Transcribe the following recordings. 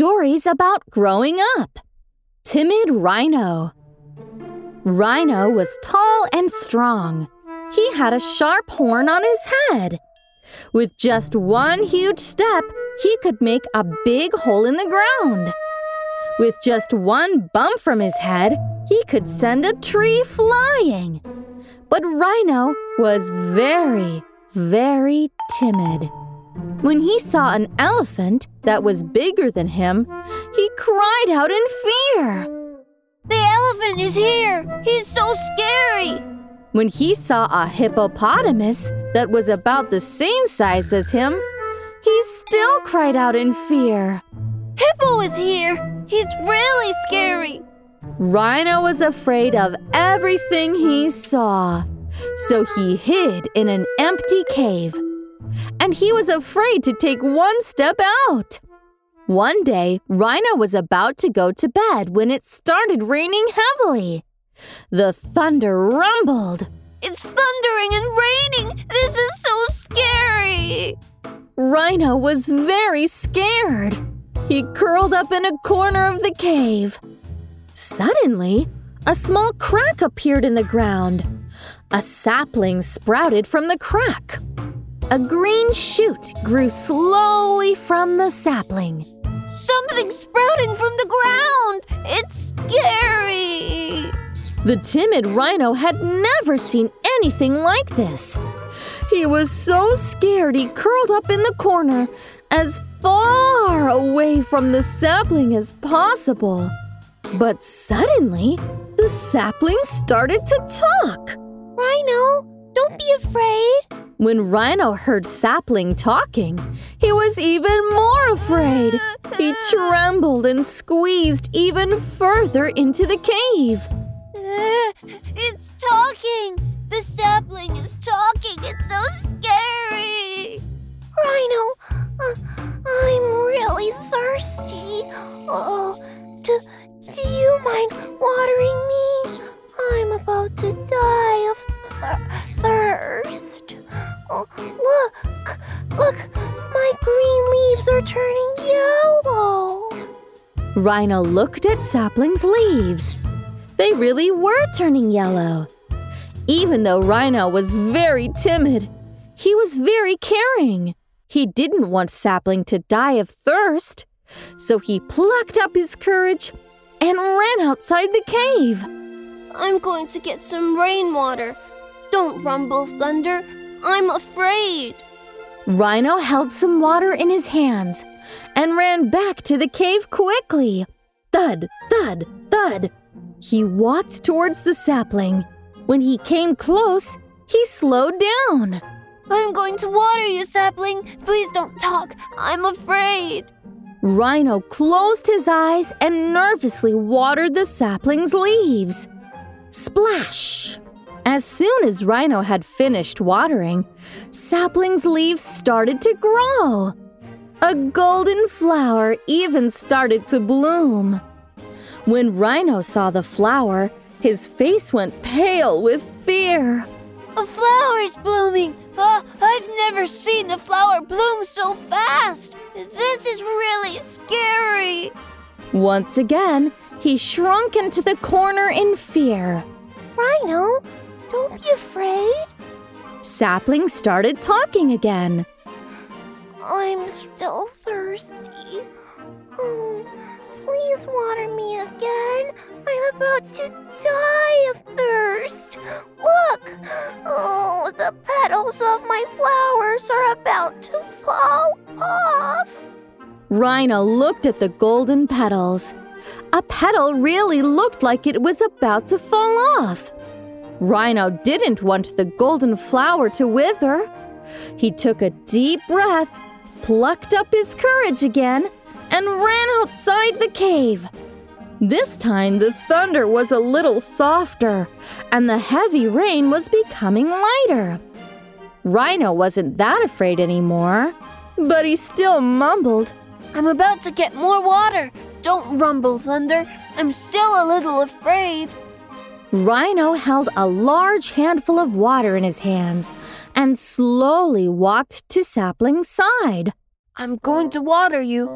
Stories about growing up. Timid Rhino. Rhino was tall and strong. He had a sharp horn on his head. With just one huge step, he could make a big hole in the ground. With just one bump from his head, he could send a tree flying. But Rhino was very, very timid. When he saw an elephant that was bigger than him, he cried out in fear. The elephant is here! He's so scary! When he saw a hippopotamus that was about the same size as him, he still cried out in fear. Hippo is here! He's really scary! Rhino was afraid of everything he saw, so he hid in an empty cave. And he was afraid to take one step out. One day, Rhino was about to go to bed when it started raining heavily. The thunder rumbled. It's thundering and raining! This is so scary! Rhino was very scared. He curled up in a corner of the cave. Suddenly, a small crack appeared in the ground. A sapling sprouted from the crack. A green shoot grew slowly from the sapling. Something's sprouting from the ground! It's scary! The timid rhino had never seen anything like this. He was so scared he curled up in the corner as far away from the sapling as possible. But suddenly, the sapling started to talk. Rhino, don't be afraid. When Rhino heard Sapling talking, he was even more afraid. He trembled and squeezed even further into the cave. It's talking! The sapling is talking! It's so scary! Rhino, uh, I'm really thirsty. Oh, do, do you mind watering me? I'm about to die of thir- thirst. Oh, look! Look! My green leaves are turning yellow! Rhino looked at Sapling's leaves. They really were turning yellow. Even though Rhino was very timid, he was very caring. He didn't want Sapling to die of thirst. So he plucked up his courage and ran outside the cave. I'm going to get some rainwater. Don't rumble, Thunder. I'm afraid. Rhino held some water in his hands and ran back to the cave quickly. Thud, thud, thud. He walked towards the sapling. When he came close, he slowed down. I'm going to water you, sapling. Please don't talk. I'm afraid. Rhino closed his eyes and nervously watered the sapling's leaves. Splash! As soon as Rhino had finished watering, Sapling's leaves started to grow. A golden flower even started to bloom. When Rhino saw the flower, his face went pale with fear. A flower is blooming. Uh, I've never seen a flower bloom so fast. This is really scary. Once again, he shrunk into the corner in fear. Rhino, don't be afraid. Sapling started talking again. I'm still thirsty. Oh, please water me again. I'm about to die of thirst. Look! Oh, the petals of my flowers are about to fall off. Rhino looked at the golden petals. A petal really looked like it was about to fall off. Rhino didn't want the golden flower to wither. He took a deep breath plucked up his courage again and ran outside the cave. This time the thunder was a little softer and the heavy rain was becoming lighter. Rhino wasn't that afraid anymore, but he still mumbled, I'm about to get more water. Don't rumble, Thunder. I'm still a little afraid. Rhino held a large handful of water in his hands and slowly walked to Sapling's side. I'm going to water you.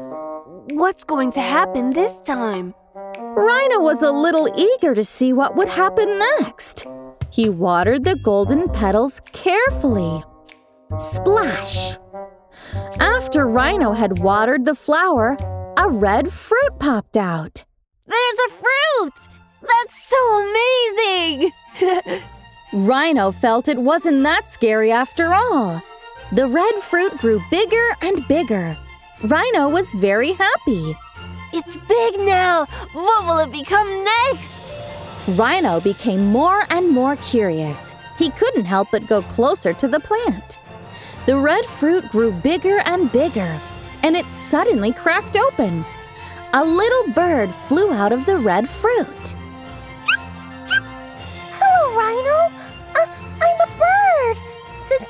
What's going to happen this time? Rhino was a little eager to see what would happen next. He watered the golden petals carefully. Splash! After Rhino had watered the flower, a red fruit popped out. There's a fruit! That's so amazing! Rhino felt it wasn't that scary after all. The red fruit grew bigger and bigger. Rhino was very happy. It's big now! What will it become next? Rhino became more and more curious. He couldn't help but go closer to the plant. The red fruit grew bigger and bigger, and it suddenly cracked open. A little bird flew out of the red fruit.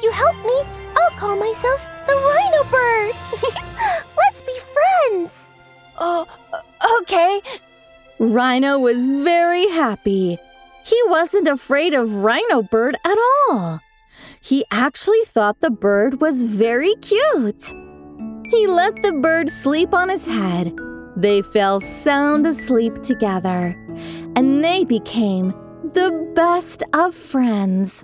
You help me, I'll call myself the Rhino Bird. Let's be friends. Oh, okay. Rhino was very happy. He wasn't afraid of Rhino Bird at all. He actually thought the bird was very cute. He let the bird sleep on his head. They fell sound asleep together, and they became the best of friends.